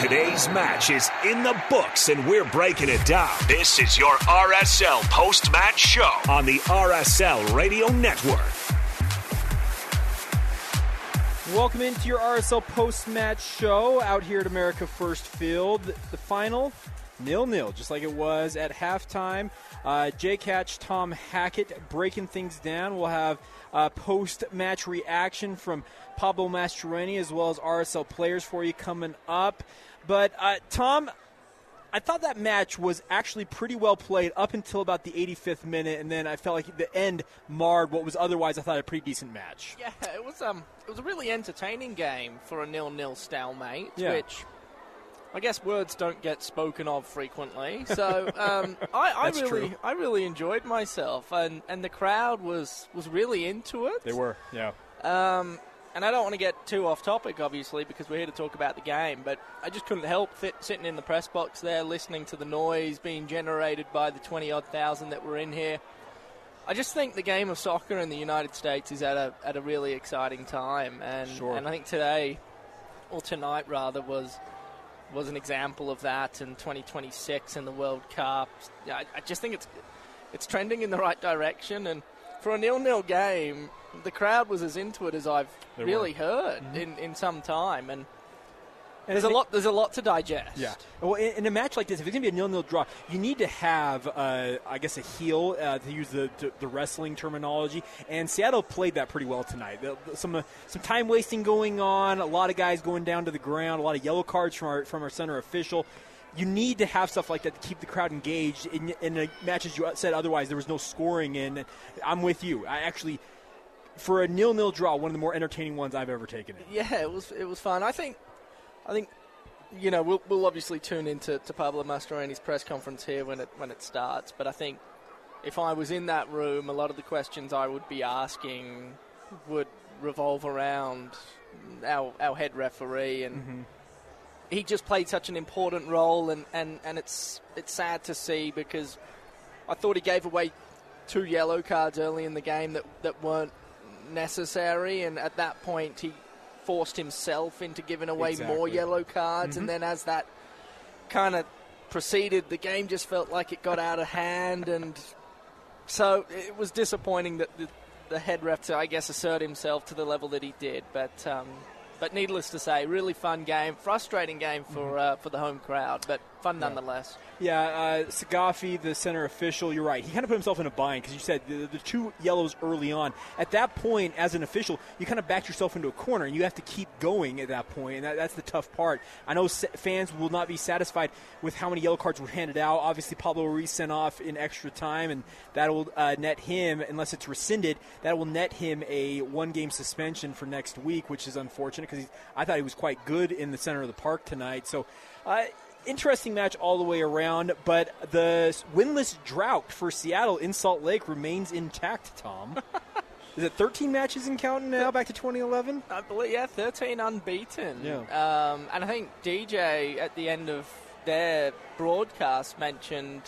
Today's match is in the books, and we're breaking it down. This is your RSL post match show on the RSL Radio Network. Welcome into your RSL post match show out here at America First Field. The final nil nil, just like it was at halftime. Uh, Jake Hatch, Tom Hackett breaking things down. We'll have uh, post match reaction from Pablo Mastroeni as well as RSL players for you coming up. But uh, Tom, I thought that match was actually pretty well played up until about the 85th minute, and then I felt like the end marred what was otherwise I thought a pretty decent match. Yeah, it was um, it was a really entertaining game for a nil-nil stalemate, Yeah. which I guess words don't get spoken of frequently. So um, I, I really, true. I really enjoyed myself, and, and the crowd was was really into it. They were, yeah. Um, and I don't want to get too off topic, obviously, because we're here to talk about the game. But I just couldn't help fit, sitting in the press box there, listening to the noise being generated by the twenty odd thousand that were in here. I just think the game of soccer in the United States is at a at a really exciting time, and Sure. and I think today, or tonight rather, was was an example of that. And 2026 in the World Cup, I, I just think it's it's trending in the right direction. And for a nil-nil game, the crowd was as into it as I've They really were. heard Mhm. in, in some time. And, And there's a lot there's a lot to digest. Yeah. Well, in, in a match like this, if it's going to be a nil-nil draw, you need to have, uh, I guess, a heel uh, to use the, the the wrestling terminology. And Seattle played that pretty well tonight. Some uh, some time wasting going on. A lot of guys going down to the ground. A lot of yellow cards from our from our center official. You need to have stuff like that to keep the crowd engaged in, in matches. You said otherwise there was no scoring in. I'm with you. I actually, for a nil-nil draw, one of the more entertaining ones I've ever taken. It. Yeah, it was it was fun. I think, I think, you know, we'll, we'll obviously tune into to Pablo Mastroeni's press conference here when it when it starts. But I think if I was in that room, a lot of the questions I would be asking would revolve around our our head referee and. Mm-hmm. He just played such an important role, and, and, and it's it's sad to see because I thought he gave away two yellow cards early in the game that, that weren't necessary, and at that point he forced himself into giving away more yellow cards, Mhm. and then as that kind of proceeded, the game just felt like it got out of hand, and so it was disappointing that the, the head ref, to, I guess, assert himself to the level that he did, but. Um, but needless to say, really fun game, frustrating game for uh, for the home crowd, but fun nonetheless. Yeah, uh, Saghafi, the center official, you're right. He kind of put himself in a bind because you said the, the two yellows early on. At that point, as an official, you kind of backed yourself into a corner, and you have to keep going at that point, and that, that's the tough part. I know s- fans will not be satisfied with how many yellow cards were handed out. Obviously, Pablo Ruiz sent off in extra time, and that will uh, net him, unless it's rescinded, that will net him a one-game suspension for next week, which is unfortunate because I thought he was quite good in the center of the park tonight. So. Uh, interesting match all the way around, but the winless drought for Seattle in Salt Lake remains intact, Tom. Is it 13 matches in counting now, back to 2011? I believe, yeah, 13 unbeaten. Yeah. Um, and I think DJ at the end of their broadcast mentioned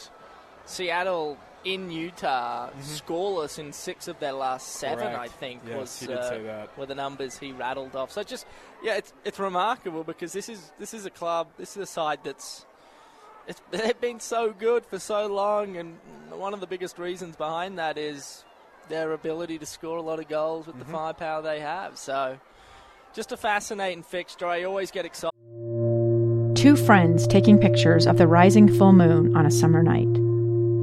Seattle in Utah, mm-hmm. scoreless in six of their last seven. Correct. I think yes, was uh, were the numbers he rattled off. So just yeah, it's it's remarkable because this is this is a club, this is a side that's. It's, they've been so good for so long, and one of the biggest reasons behind that is their ability to score a lot of goals with mm-hmm. the firepower they have. So, just a fascinating fixture. I always get excited. Two friends taking pictures of the rising full moon on a summer night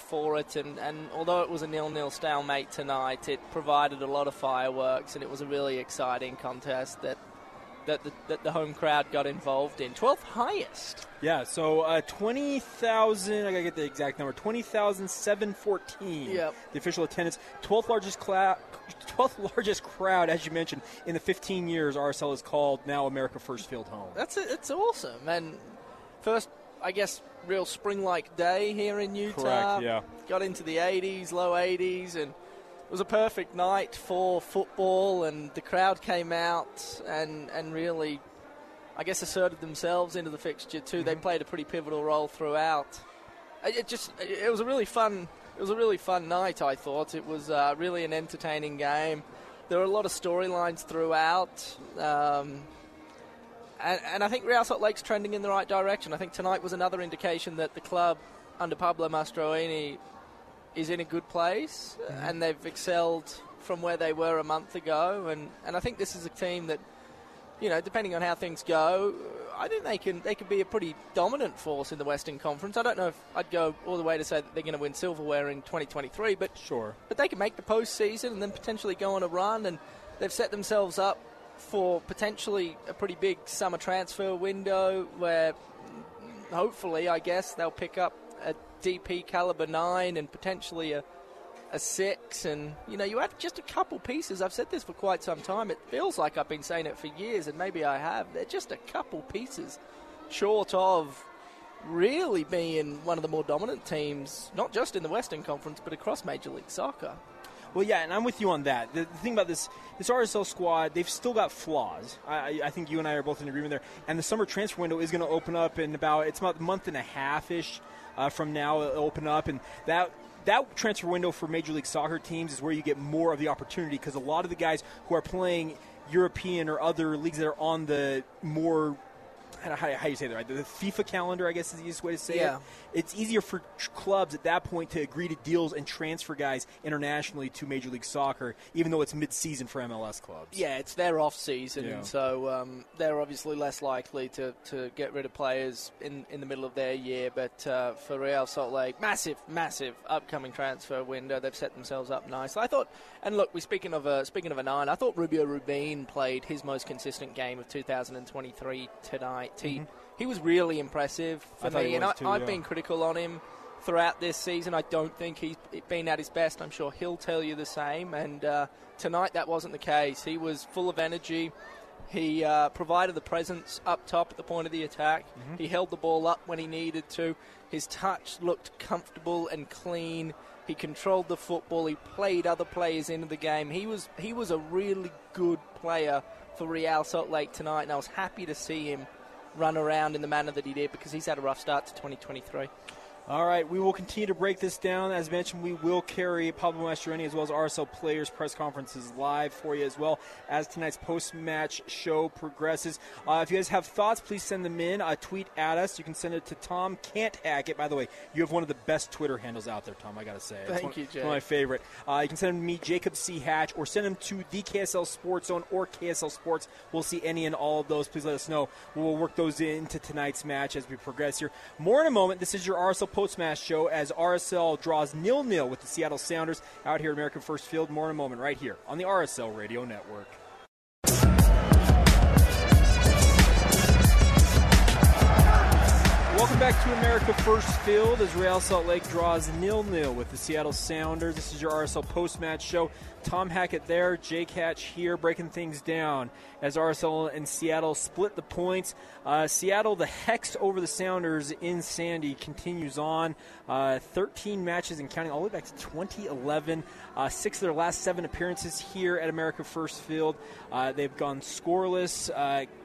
for it, and, and although it was a nil-nil stalemate tonight, it provided a lot of fireworks, and it was a really exciting contest that that the, that the home crowd got involved in. 12th highest. Yeah, so uh, 20,000, I gotta get the exact number, 20,714. Yep. The official attendance. 12th largest, cla- 12th largest crowd, as you mentioned, in the 15 years RSL is called now America First Field Home. That's it, it's awesome. And first, I guess, real spring-like day here in Utah. Correct, yeah. Got into the 80s, low 80s, and it was a perfect night for football. And the crowd came out and and really, I guess, asserted themselves into the fixture too. Mm-hmm. They played a pretty pivotal role throughout. It just it was a really fun it was a really fun night. I thought it was uh, really an entertaining game. There were a lot of storylines throughout. Um, and, and I think Real Salt Lake's trending in the right direction. I think tonight was another indication that the club under Pablo Mastroeni is in a good place, mm-hmm. and they've excelled from where they were a month ago. And, and I think this is a team that, you know, depending on how things go, I think they can they can be a pretty dominant force in the Western Conference. I don't know if I'd go all the way to say that they're going to win silverware in 2023, but sure. But they can make the postseason and then potentially go on a run, and they've set themselves up for potentially a pretty big summer transfer window where hopefully, I guess, they'll pick up a DP caliber 9 and potentially a, a 6. And, you know, you have just a couple pieces. I've said this for quite some time. It feels like I've been saying it for years, and maybe I have. They're just a couple pieces short of really being one of the more dominant teams, not just in the Western Conference, but across Major League Soccer. Well, yeah, and I'm with you on that. The, the, thing about this this RSL squad, they've still got flaws. I, I, think you and I are both in agreement there. And the summer transfer window is going to open up in about it's about a month and a half ish uh, from now. It'll open up, and that that transfer window for Major League Soccer teams is where you get more of the opportunity because a lot of the guys who are playing European or other leagues that are on the more how, how you say that right? The FIFA calendar, I guess, is the easiest way to say yeah. it. It's easier for clubs at that point to agree to deals and transfer guys internationally to Major League Soccer, even though it's mid-season for MLS clubs. Yeah, it's their off-season, yeah. so um, they're obviously less likely to, to get rid of players in, in the middle of their year. But uh, for Real Salt Lake, massive, massive upcoming transfer window. They've set themselves up nice. I thought, and look, we speaking of a speaking of a nine, I thought Rubio Rubin played his most consistent game of 2023 tonight. He, mm-hmm. he was really impressive for me, and I, have yeah. been critical on him throughout this season. I don't think he's been at his best. I'm sure he'll tell you the same. And uh, tonight that wasn't the case. He was full of energy. He uh, provided the presence up top at the point of the attack. Mm-hmm. He held the ball up when he needed to. His touch looked comfortable and clean. He controlled the football. He played other players into the game. He was he was a really good player for Real Salt Lake tonight, and I was happy to see him run around in the manner that he did because he's had a rough start to 2023. All right, we will continue to break this down. As mentioned, we will carry Pablo Mastroeni as well as RSL players' press conferences live for you as well as tonight's post-match show progresses. Uh, if you guys have thoughts, please send them in. Uh, tweet at us. You can send it to Tom Can't Hack It. By the way, you have one of the best Twitter handles out there, Tom. I got to say, Thank one, you, Jay. One of my favorite. Uh, you can send them to me, Jacob C. Hatch, or send them to the KSL Sports Zone or KSL Sports. We'll see any and all of those. Please let us know. We'll work those into tonight's match as we progress here. More in a moment. This is your RSL post-match show as RSL draws nil-nil with the Seattle Sounders out here at American First Field. More in a moment, right here on the RSL Radio Network. Welcome back to America First Field as Real Salt Lake draws nil-nil with the Seattle Sounders. This is your RSL post-match show. Tom Hackett there, Jake Hatch here, breaking things down as RSL and Seattle split the points. Uh, Seattle, the hex over the Sounders in Sandy continues on. Uh, 13 matches and counting all the way back to 2011. Uh, six of their last seven appearances here at America First Field. Uh, they've gone scoreless.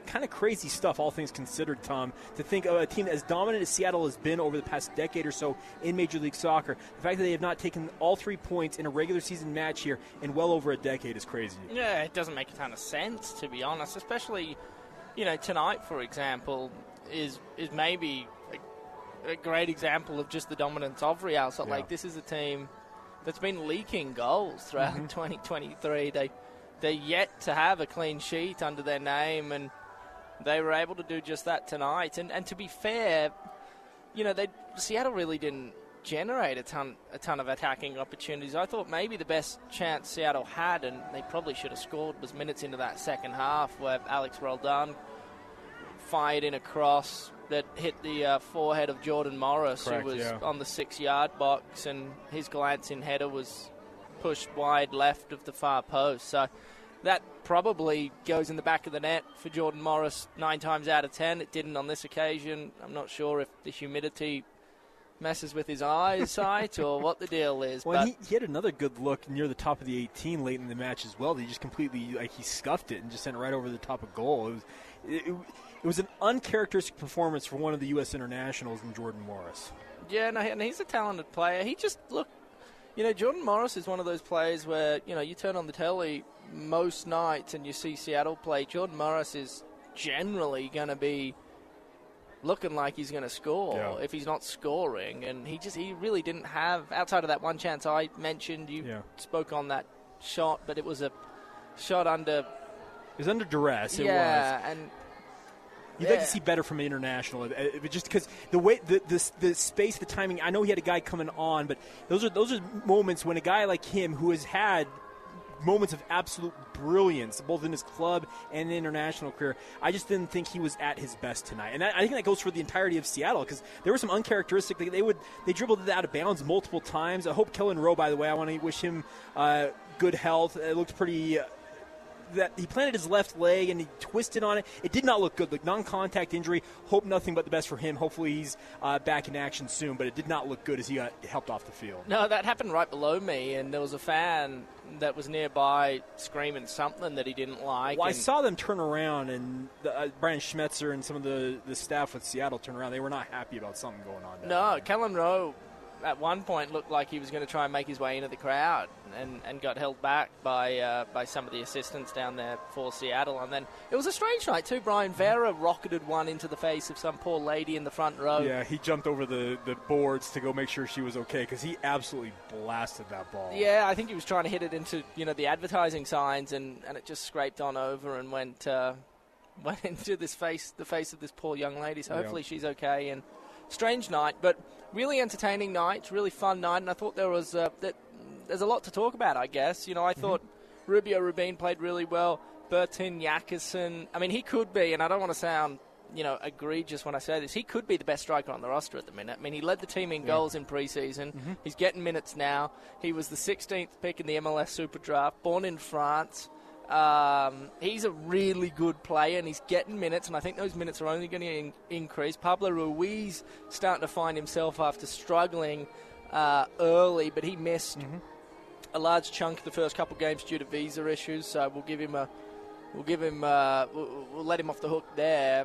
Kind of crazy stuff, all things considered, Tom. To think of a team as dominant as Seattle has been over the past decade or so in Major League Soccer, the fact that they have not taken all three points in a regular season match here in well over a decade is crazy. Yeah, it doesn't make a ton of sense to be honest. Especially, you know, tonight, for example, is is maybe a, a great example of just the dominance of Real Salt Lake. Yeah. This is a team that's been leaking goals throughout Mhm. 2023. They they're yet to have a clean sheet under their name, and they were able to do just that tonight. And and to be fair, you know, they Seattle really didn't generate a ton a ton of attacking opportunities. I thought maybe the best chance Seattle had, and they probably should have scored, was minutes into that second half where Alex Roldan fired in a cross that hit the uh, forehead of Jordan Morris, Correct, who was yeah. on the six-yard box, and his glancing header was pushed wide left of the far post. So that probably goes in the back of the net for Jordan Morris nine times out of ten. It didn't on this occasion. I'm not sure if the humidity messes with his eyesight or what the deal is. Well, but he, he had another good look near the top of the 18 late in the match as well. He just completely like he scuffed it and just sent it right over the top of goal. It was it, it, it was an uncharacteristic performance for one of the U.S. internationals in Jordan Morris. Yeah, no, and he's a talented player. He just look, you know, Jordan Morris is one of those players where you know you turn on the telly most nights and you see Seattle play. Jordan Morris is generally going to be looking like he's going to score Yeah. if he's not scoring, and he just he really didn't have outside of that one chance I mentioned. You Yeah. spoke on that shot, but it was a shot under. It was under duress. It yeah, was. and You'd like to see better from an international, uh, It- it- just because the way the, the the space, the timing. I know he had a guy coming on, but those are those are moments when a guy like him, who has had moments of absolute brilliance, both in his club and international career, I just didn't think he was at his best tonight. And that, I think that goes for the entirety of Seattle because there were some uncharacteristic. They, they would they dribbled it out of bounds multiple times. I hope Kelyn Rowe, by the way, I want to wish him uh, good health. It looked pretty. Uh, that he planted his left leg and he twisted on it. It did not look good. Like non-contact injury. Hope nothing but the best for him. Hopefully he's uh, back in action soon. But it did not look good as he got helped off the field. No, that happened right below me, and there was a fan that was nearby screaming something that he didn't like. Well, I saw them turn around, and the, uh, Brian Schmetzer and some of the, the staff with Seattle turn around. They were not happy about something going on. No, Kelyn Rowe at one point looked like he was going to try and make his way into the crowd and, and got held back by uh, by some of the assistants down there for Seattle. And then it was a strange night too. Bryan Vera rocketed one into the face of some poor lady in the front row. Yeah, he jumped over the, the boards to go make sure she was okay because he absolutely blasted that ball. Yeah, I think he was trying to hit it into you know the advertising signs, and, and it just scraped on over and went uh, went into this face the face of this poor young lady. So hopefully she's okay. And strange night, but really entertaining night, really fun night. And I thought there was uh, that there's a lot to talk about. I guess you know I thought Rubio Rubin played really well. Bertin Jacquesson, I mean he could be, and I don't want to sound. You know, egregious when I say this. He could be the best striker on the roster at the minute. I mean, he led the team in Yeah. goals in preseason. He's getting minutes now. He was the 16th pick in the MLS Super Draft, born in France. Um, he's a really good player and he's getting minutes, and I think those minutes are only going to in- increase. Pablo Ruiz starting to find himself after struggling uh, early, but he missed a large chunk of the first couple games due to visa issues. So we'll give him a, we'll give him, uh, we'll, we'll let him off the hook there.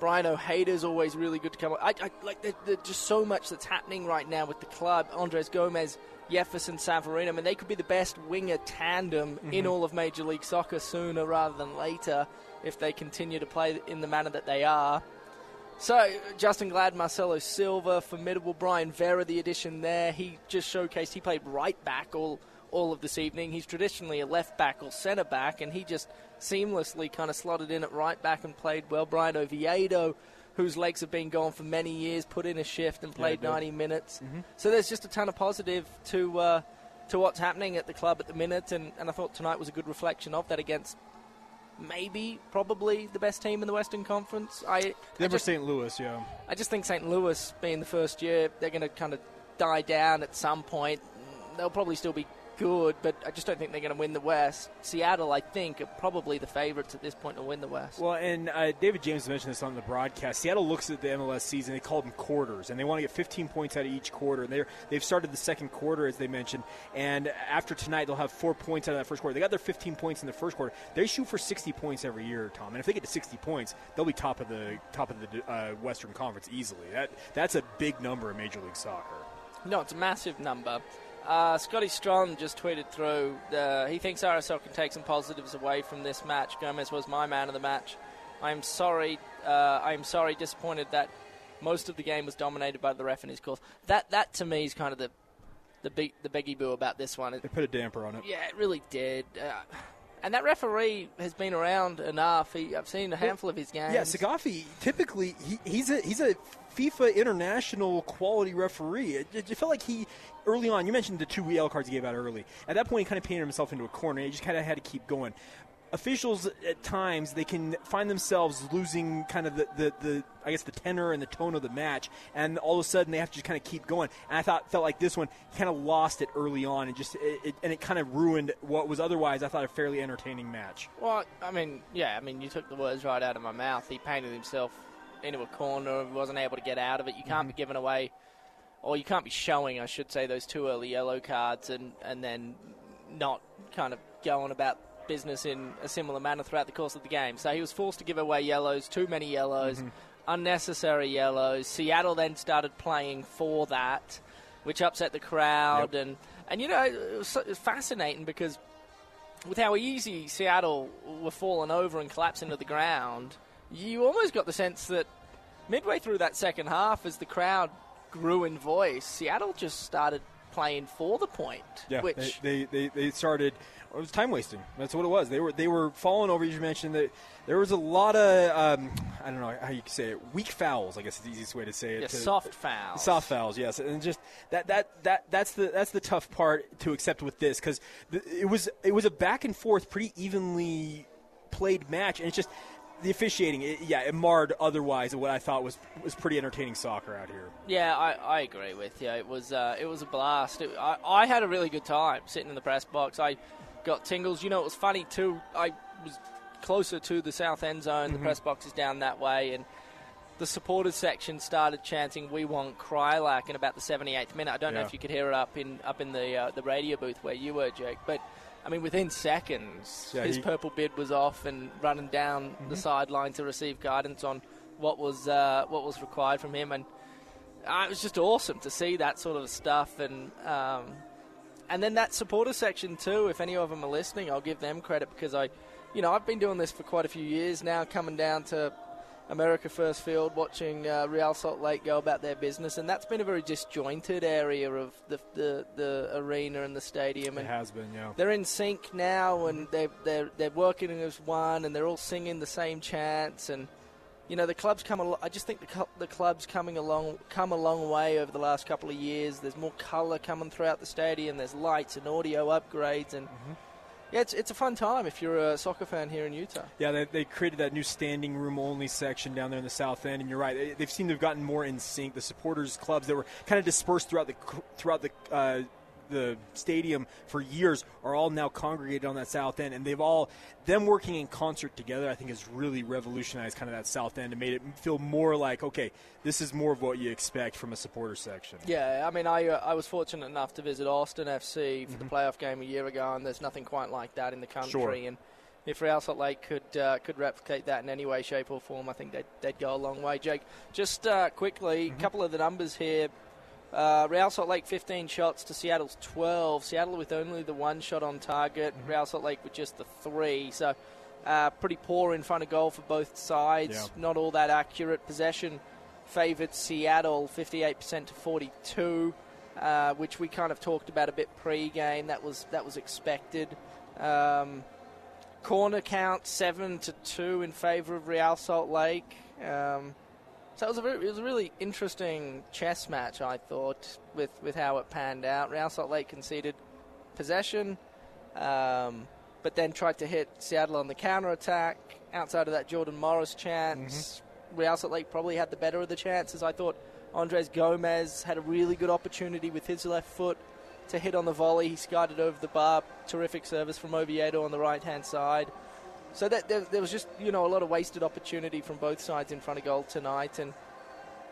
Braian Ojeda always really good to come. I, I like there's there just so much that's happening right now with the club. Andres Gomez, Jefferson Savarino. I mean, they could be the best winger tandem mm-hmm. in all of Major League Soccer sooner rather than later if they continue to play in the manner that they are. So, Justin Glad, Marcelo Silva, formidable Bryan Vera, the addition there. He just showcased he played right back all all of this evening. He's traditionally a left back or centre back, and he just seamlessly kind of slotted in at right back and played well. Bryan Oviedo, whose legs have been gone for many years, put in a shift and played yeah, 90 minutes. Mm-hmm. So there's just a ton of positive to uh, to what's happening at the club at the minute, and, and I thought tonight was a good reflection of that against maybe, probably the best team in the Western Conference. I never St. Louis, yeah. I just think St. Louis, being the first year, they're going to kind of die down at some point. They'll probably still be good, but I just don't think they're going to win the West. Seattle, I think, are probably the favorites at this point to win the West. Well, and uh, David James mentioned this on the broadcast. Seattle looks at the MLS season; they call them quarters, and they want to get 15 points out of each quarter. And they're they've started the second quarter, as they mentioned, and after tonight, they'll have four points out of that first quarter. They got their 15 points in the first quarter. They shoot for 60 points every year, Tom, and if they get to 60 points, they'll be top of the top of the uh, Western Conference easily. That that's a big number in Major League Soccer. No, it's a massive number. Uh, Scotty Strong just tweeted through. Uh, he thinks RSL can take some positives away from this match. Gomez was my man of the match. I'm sorry. Uh, I'm sorry, disappointed that most of the game was dominated by the ref and his calls. That that to me is kind of the the big the beggy boo about this one. They put a damper on it. Yeah, it really did. Uh, and that referee has been around enough. He, I've seen a handful of his games. Yeah, Saghafi typically he, he's a he's a FIFA international quality referee. It, it, felt like he early on. You mentioned the two yellow cards he gave out early. At that point, he kind of painted himself into a corner. He just kind of had to keep going. Officials at times they can find themselves losing kind of the, the, the I guess the tenor and the tone of the match, and all of a sudden they have to just kind of keep going. And I thought felt like this one kind of lost it early on, and just it, it, and it kind of ruined what was otherwise I thought a fairly entertaining match. Well, I mean, yeah, I mean you took the words right out of my mouth. He painted himself into a corner, wasn't able to get out of it. You can't mm-hmm. be giving away, or you can't be showing, I should say, those two early yellow cards and, and then not kind of going about business in a similar manner throughout the course of the game. So he was forced to give away yellows, too many yellows, mm-hmm. unnecessary yellows. Seattle then started playing for that, which upset the crowd. Yep. And, and, you know, it was, it was fascinating because with how easy Seattle were falling over and collapsing to the ground – you almost got the sense that midway through that second half, as the crowd grew in voice, Seattle just started playing for the point. Yeah, which they, they, they started. It was time wasting. That's what it was. They were they were falling over. You mentioned that there was a lot of um, I don't know how you can say it. Weak fouls. I guess is the easiest way to say it. Yeah, to, soft fouls. Soft fouls. Yes, and just that that that that's the that's the tough part to accept with this because it was it was a back and forth, pretty evenly played match, and it's just the officiating, it, yeah, it marred otherwise what I thought was was pretty entertaining soccer out here. Yeah, I, I agree with you. It was uh, it was a blast. It, I, I had a really good time sitting in the press box. I got tingles. You know, it was funny too. I was closer to the south end zone. Mm-hmm. The press box is down that way, and the supporters section started chanting "We want Kreilach" in about the 78th minute. I don't yeah. know if you could hear it up in up in the uh, the radio booth where you were, Jake, but I mean, within seconds, yeah, his he, purple bid was off and running down mm-hmm. the sideline to receive guidance on what was uh, what was required from him, and uh, it was just awesome to see that sort of stuff. And um, and then that supporter section too. If any of them are listening, I'll give them credit because I, you know, I've been doing this for quite a few years now, coming down to America First Field, watching uh, Real Salt Lake go about their business, and that's been a very disjointed area of the the, the arena and the stadium. And it has been, yeah. They're in sync now, and they're they're they're working as one, and they're all singing the same chants, and you know the club's come. Al- I just think the the club's coming along come a long way over the last couple of years. There's more colour coming throughout the stadium. There's lights and audio upgrades, and. Mm-hmm yeah, it's, it's a fun time if you're a soccer fan here in Utah. Yeah, they, they created that new standing room only section down there in the south end, and you're right. They, have seemed to have gotten more in sync. The supporters clubs that were kind of dispersed throughout the throughout the uh, the stadium for years are all now congregated on that south end, and they've all them working in concert together. I think has really revolutionized kind of that south end and made it feel more like okay, this is more of what you expect from a supporter section. Yeah, I mean, I uh, I was fortunate enough to visit Austin FC for mm-hmm. the playoff game a year ago, and there's nothing quite like that in the country, sure. and if Real Salt Lake could uh, could replicate that in any way, shape, or form, I think they'd, they'd go a long way. Jake, just uh, quickly, a mm-hmm. couple of the numbers here. Uh, Real Salt Lake 15 shots to Seattle's 12. Seattle with only the one shot on target. Mm-hmm. Real Salt Lake with just the three. So uh, pretty poor in front of goal for both sides. Yeah. Not all that accurate. Possession favoured Seattle 58% to 42, uh, which we kind of talked about a bit pre-game. That was that was expected. Um, corner count seven to two in favour of Real Salt Lake. Um, so it was a very, it was a really interesting chess match, I thought, with, with how it panned out. Real Salt Lake conceded possession, um, but then tried to hit Seattle on the counter attack. Outside of that Jordan Morris chance, mm-hmm. Real Salt Lake probably had the better of the chances. I thought Andres Gomez had a really good opportunity with his left foot to hit on the volley. He skied it over the bar. Terrific service from Oviedo on the right hand side. So that there, there, was just you know a lot of wasted opportunity from both sides in front of goal tonight, and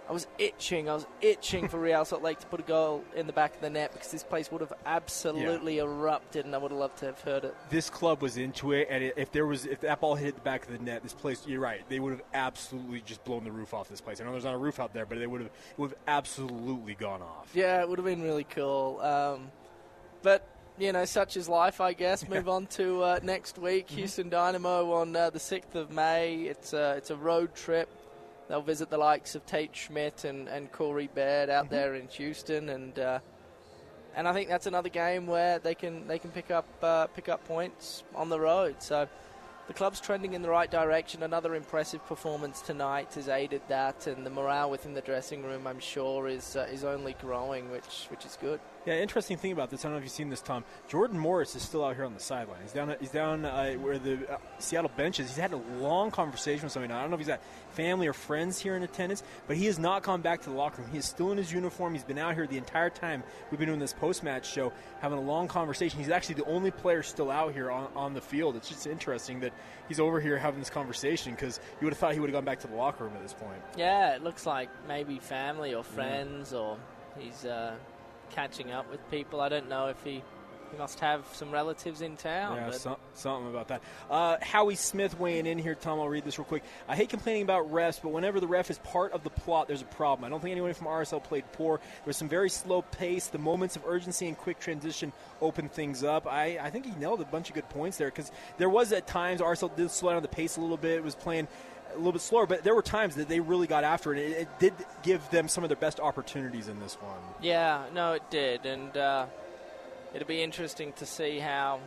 I was itching. I was itching for Real Salt Lake to put a goal in the back of the net because this place would have absolutely yeah. erupted, and I would have loved to have heard it. This club was into it, and if there was if that ball hit the back of the net, this place you're right, they would have absolutely just blown the roof off this place. I know there's not a roof out there, but they would have would have absolutely gone off. Yeah, it would have been really cool. Um, but you know, such is life, I guess. Move on to uh, next week, mm-hmm. Houston Dynamo on uh, the 6th of May. It's a, it's a road trip. They'll visit the likes of Tate Schmitt and, and Corey Baird out mm-hmm. there in Houston, and uh, and I think that's another game where they can they can pick up uh, pick up points on the road. So the club's trending in the right direction. Another impressive performance tonight has aided that, and the morale within the dressing room, I'm sure, is uh, is only growing, which which is good. Yeah, interesting thing about this. I don't know if you've seen this, Tom. Jordan Morris is still out here on the sideline. He's down. He's down uh, where the uh, Seattle bench is. He's had a long conversation with somebody. Now, I don't know if he's got family or friends here in attendance, but he has not gone back to the locker room. He is still in his uniform. He's been out here the entire time we've been doing this post-match show, having a long conversation. He's actually the only player still out here on, on the field. It's just interesting that he's over here having this conversation because you would have thought he would have gone back to the locker room at this point. Yeah, it looks like maybe family or friends, or he's. Uh catching up with people. I don't know if he he must have some relatives in town. Yeah, so, something about that. Uh, Howie Smith weighing in here. Tom, I'll read this real quick. I hate complaining about refs, but whenever the ref is part of the plot, there's a problem. I don't think anyone from RSL played poor. There was some very slow pace. The moments of urgency and quick transition opened things up. I, I think he nailed a bunch of good points there because there was at times RSL did slow down the pace a little bit. It was playing a little bit slower, but there were times that they really got after it. It, it did give them some of their best opportunities in this one. Yeah, no, it did, and uh, it'll be interesting to see how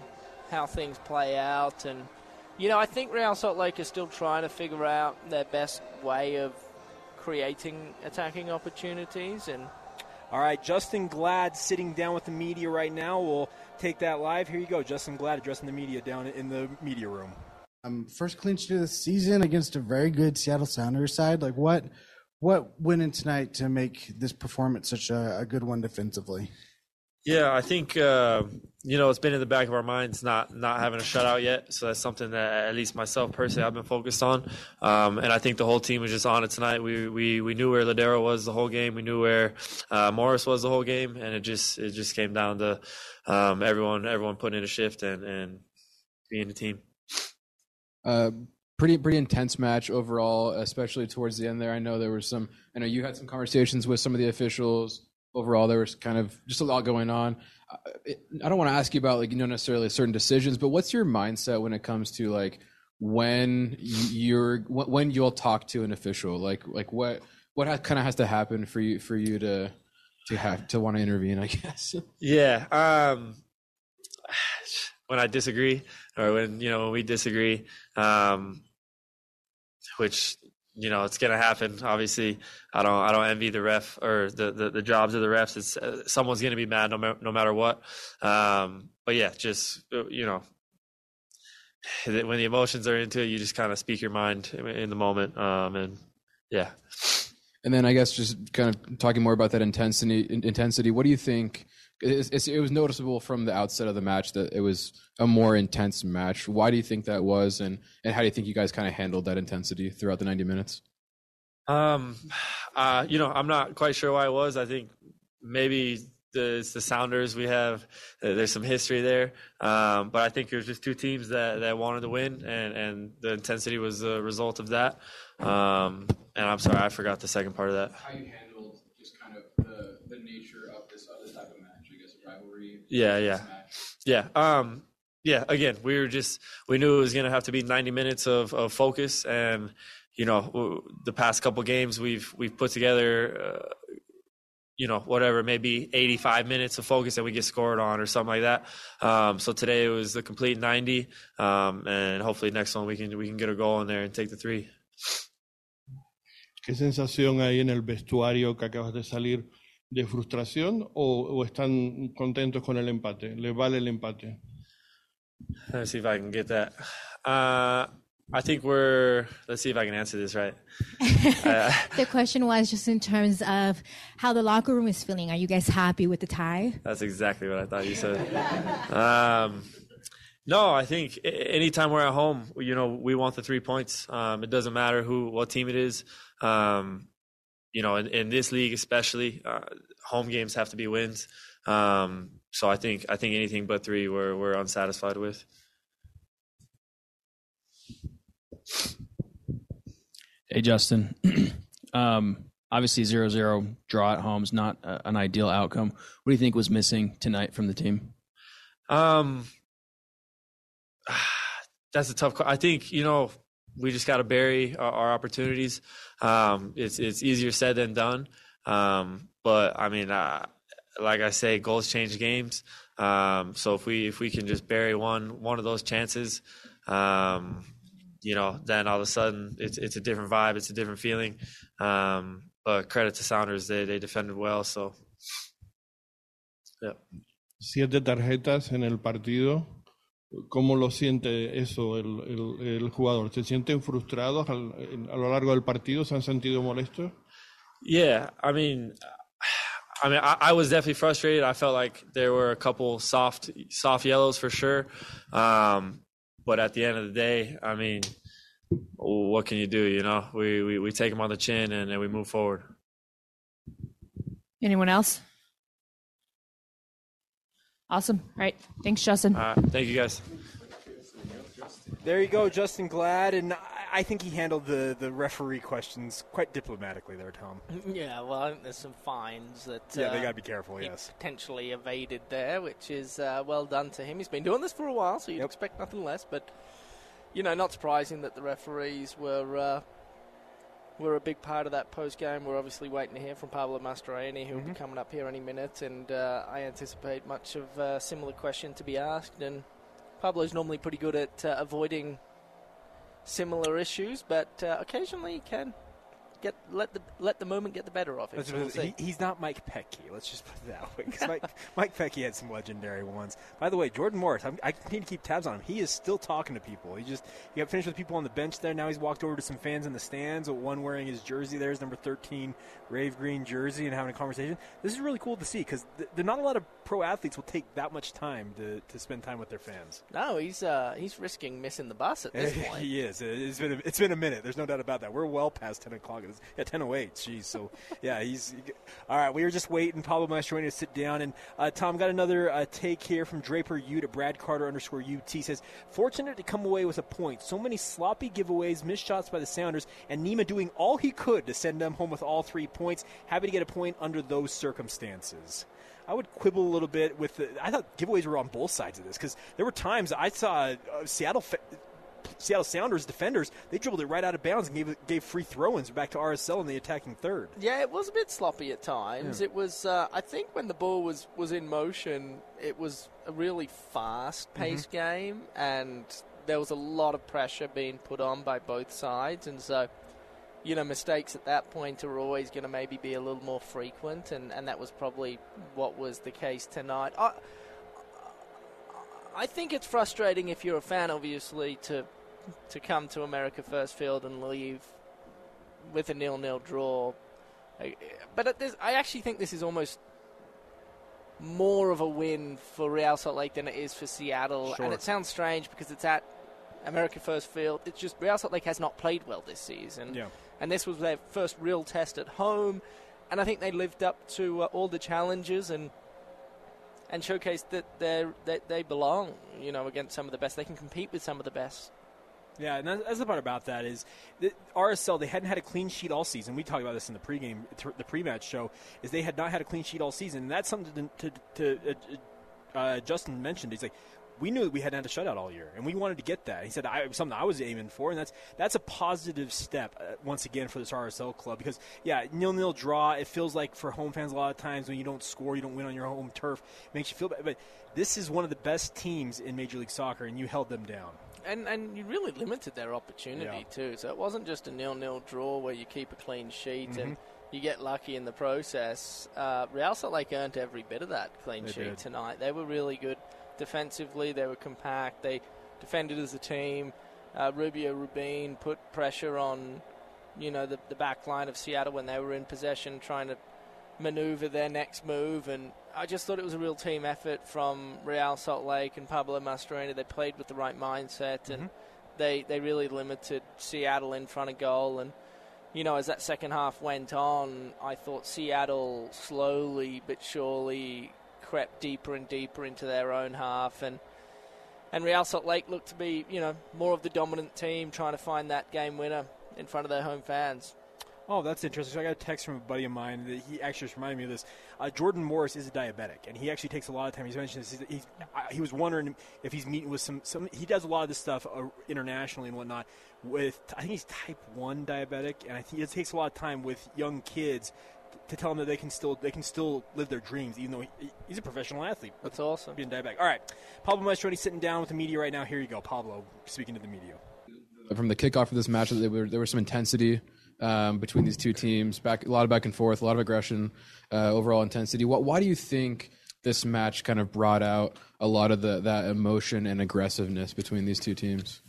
how things play out. And you know, I think Real Salt Lake is still trying to figure out their best way of creating attacking opportunities. And all right, Justin Glad sitting down with the media right now. We'll take that live. Here you go, Justin Glad addressing the media down in the media room. Um, first sheet of the season against a very good Seattle Sounders side. Like what what went in tonight to make this performance such a, a good one defensively? Yeah, I think uh, you know it's been in the back of our minds not not having a shutout yet. So that's something that at least myself personally I've been focused on, um, and I think the whole team was just on it tonight. We we we knew where Lodeiro was the whole game. We knew where uh, Morris was the whole game, and it just it just came down to um, everyone everyone putting in a shift and and being a team. Uh, pretty pretty intense match overall, especially towards the end there. I know there was some. I know you had some conversations with some of the officials. Overall, there was kind of just a lot going on. Uh, I don't want to ask you about like you know necessarily certain decisions, but what's your mindset when it comes to like when you're when you'll talk to an official? Like like what what kind of has to happen for you for you to to have to want to intervene? I guess. Yeah. Um, when I disagree or when you know when we disagree, um, which you know it's going to happen. Obviously, I don't I don't envy the ref or the the, the jobs of the refs. It's uh, someone's going to be mad no, ma- no matter what. Um, but yeah, just uh, you know when the emotions are into it, you just kind of speak your mind in the moment, um, and yeah. And then I guess just kind of talking more about that intensity. Intensity. What do you think? It, it was noticeable from the outset of the match that it was a more intense match. Why do you think that was, and and how do you think you guys kind of handled that intensity throughout the ninety minutes? Um, uh, you know, I'm not quite sure why it was. I think maybe the, it's the Sounders. We have uh, there's some history there, um, but I think it was just two teams that, that wanted to win, and, and the intensity was the result of that. Um, and I'm sorry, I forgot the second part of that. How you handled just kind of the, the nature of this other type of match, I guess, rivalry. Yeah, yeah, yeah. Um, yeah. Again, we were just we knew it was to have to be 90 minutes of, of focus, and you know, the past couple games we've we've put together. Uh, you know, whatever, maybe 85 minutes of focus and we get scored on or something like that. Um, so today it was the complete 90, um, and hopefully next one we can we can get a goal in there and take the three. ¿Qué sensación hay en el vestuario que acabas de salir? ¿De frustración o, o están contentos con el empate? ¿Les vale el empate? Let's see if I can get that. Uh, I think we're. Let's see if I can answer this right. uh, the question was just in terms of how the locker room is feeling. Are you guys happy with the tie? That's exactly what I thought you said. um, no, I think anytime we're at home, you know, we want the three points. Um, it doesn't matter who, what team it is. Um, you know, in, in, this league especially, uh, home games have to be wins. Um, so I think I think anything but three, we're we're unsatisfied with. Hey, Justin. um, obviously, 0 0 draw at home is not a, an ideal outcome. What do you think was missing tonight from the team? Um, that's a tough. I think you know we just got to bury our, our opportunities. Um, it's it's easier said than done. Um, but I mean, uh, like I say, goals change games. Um, so if we if we can just bury one one of those chances, um, you know, then all of a sudden it's it's a different vibe, it's a different feeling. Um, but credit to Sounders, they they defended well. So, yeah. Siete tarjetas en el partido. ¿Cómo lo siente eso el, el, el jugador? ¿Se sienten frustrados al, a lo largo del partido? ¿Se han sentido molestos? Yeah, I mean, I mean, I, I, was definitely frustrated. I felt like there were a couple soft, soft yellows for sure. Um, but at the end of the day, I mean, what can you do? You know, we we, we take them on the chin and, and we move forward. Anyone else? Awesome. All right. Thanks, Justin. Uh, thank you, guys. There you go, Justin Glad, and I think he handled the, the referee questions quite diplomatically there, Tom. Yeah, well, I think there's some fines that yeah, uh, they got to be careful. Yes, potentially evaded there, which is uh, well done to him. He's been doing this for a while, so you'd yep. expect nothing less. But you know, not surprising that the referees were uh, were a big part of that post game. We're obviously waiting to hear from Pablo Mastroeni, who will mm-hmm. be coming up here any minute, and uh, I anticipate much of a similar question to be asked. And Pablo's normally pretty good at uh, avoiding similar issues, but uh, occasionally he can get let the let the moment get the better of him. So we'll he, he's not Mike Petke. Let's just put it that way. Because Mike, Mike Petke had some legendary ones. By the way, Jordan Morris, I'm, i need to keep tabs on him. He is still talking to people. He just he got finished with people on the bench there. Now he's walked over to some fans in the stands. One wearing his jersey. There's number 13 Rave Green jersey and having a conversation. This is really cool to see because th- there not a lot of pro athletes will take that much time to, to spend time with their fans. No, he's uh, he's risking missing the bus at this point. he is. It's been a, it's been a minute. There's no doubt about that. We're well past 10 o'clock. It's, yeah, 10:08. Jeez. So yeah, he's all right. We were just waiting. Pablo Mastroeni to sit down. And uh, Tom got another uh, take here from Draper U to Brad Carter underscore UT says fortunate to come away with a point. So many sloppy giveaways, missed shots by the Sounders, and Nima doing all he could to send them home with all three points. Happy to get a point under those circumstances. I would quibble a little bit with the. I thought giveaways were on both sides of this because there were times I saw uh, Seattle. Seattle Sounders defenders, they dribbled it right out of bounds and gave gave free throw-ins back to RSL in the attacking third. Yeah, it was a bit sloppy at times. Yeah. It was, uh, I think, when the ball was was in motion, it was a really fast-paced mm-hmm. game, and there was a lot of pressure being put on by both sides, and so you know, mistakes at that point are always going to maybe be a little more frequent, and, and that was probably what was the case tonight. I, I think it's frustrating if you're a fan, obviously, to to come to America First Field and leave with a nil-nil draw. But I actually think this is almost more of a win for Real Salt Lake than it is for Seattle. Sure. And it sounds strange because it's at America First Field. It's just Real Salt Lake has not played well this season. Yeah and this was their first real test at home. And I think they lived up to uh, all the challenges. And and showcase that they they they belong. You know, against some of the best, they can compete with some of the best. Yeah, and that's the part about that is that RSL they hadn't had a clean sheet all season. We talked about this in the pregame, the pre-match show, is they had not had a clean sheet all season. And that's something to, to, to uh, uh, Justin mentioned. He's like, we knew that we hadn't had a shutout all year, and we wanted to get that. He said I, something I was aiming for, and that's that's a positive step uh, once again for this RSL club because yeah, nil nil draw. It feels like for home fans a lot of times when you don't score, you don't win on your home turf, it makes you feel bad. But this is one of the best teams in Major League Soccer, and you held them down. And and you really limited their opportunity yeah. too. So it wasn't just a nil nil draw where you keep a clean sheet mm-hmm. and you get lucky in the process. Uh, Real Salt Lake earned every bit of that clean they sheet did. tonight. They were really good defensively. They were compact. They defended as a team. Uh, Rubio Rubin put pressure on, you know, the, the back line of Seattle when they were in possession, trying to maneuver their next move. And I just thought it was a real team effort from Real Salt Lake and Pablo Mastroeni. They played with the right mindset and mm-hmm. they, they really limited Seattle in front of goal. And, you know, as that second half went on, I thought Seattle slowly but surely crept deeper and deeper into their own half, and and Real Salt Lake looked to be, you know, more of the dominant team, trying to find that game winner in front of their home fans. Oh, that's interesting. So I got a text from a buddy of mine that he actually just reminded me of this. Uh, Jordan Morris is a diabetic, and he actually takes a lot of time. He's mentioned this. He's, he's, uh, he was wondering if he's meeting with some, some. He does a lot of this stuff uh, internationally and whatnot. With I think he's type one diabetic, and I think it takes a lot of time with young kids to tell them that they can still they can still live their dreams, even though he, he's a professional athlete. That's awesome. Being diabetic. All right, Pablo Mastroeni sitting down with the media right now. Here you go, Pablo, speaking to the media. From the kickoff of this match, there, were, there was some intensity um, between these two teams. Back a lot of back and forth, a lot of aggression, uh, overall intensity. What, why do you think this match kind of brought out a lot of the that emotion and aggressiveness between these two teams?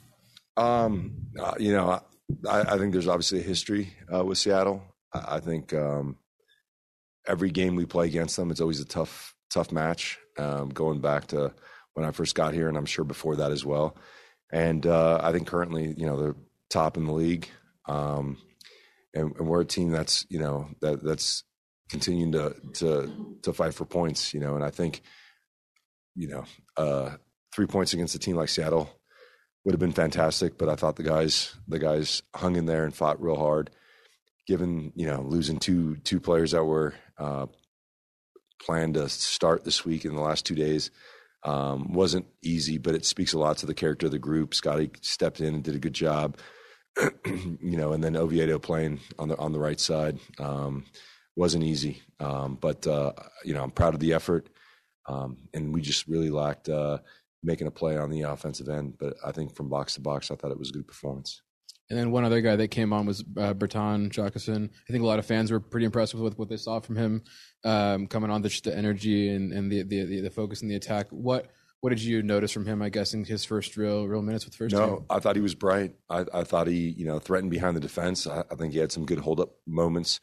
Um, uh, you know, I, I, think there's obviously a history uh, with Seattle. I, I think um, every game we play against them, it's always a tough, tough match. Um, going back to when I first got here, and I'm sure before that as well. And uh, I think currently, you know, they're top in the league, um, and, and, we're a team that's, you know, that that's continuing to to to fight for points. You know, and I think, you know, uh, three points against a team like Seattle would have been fantastic. But I thought the guys the guys hung in there and fought real hard given you know losing two two players that were uh, planned to start this week in the last two days um, wasn't easy, but it speaks a lot to the character of the group. Scotty stepped in and did a good job, you know, and then Oviedo playing on the on the right side um, wasn't easy, um, but uh, you know I'm proud of the effort, um, and we just really lacked uh, making a play on the offensive end. But I think from box to box, I thought it was a good performance. And then one other guy that came on was uh, Bertin Jacquesson. I think a lot of fans were pretty impressed with what they saw from him um, coming on, the, just the energy and, and the, the, the focus in the attack. What what did you notice from him? I guess in his first real real minutes with first. No, team? I thought he was bright. I, I, thought he you know threatened behind the defense. I, I think he had some good hold up moments.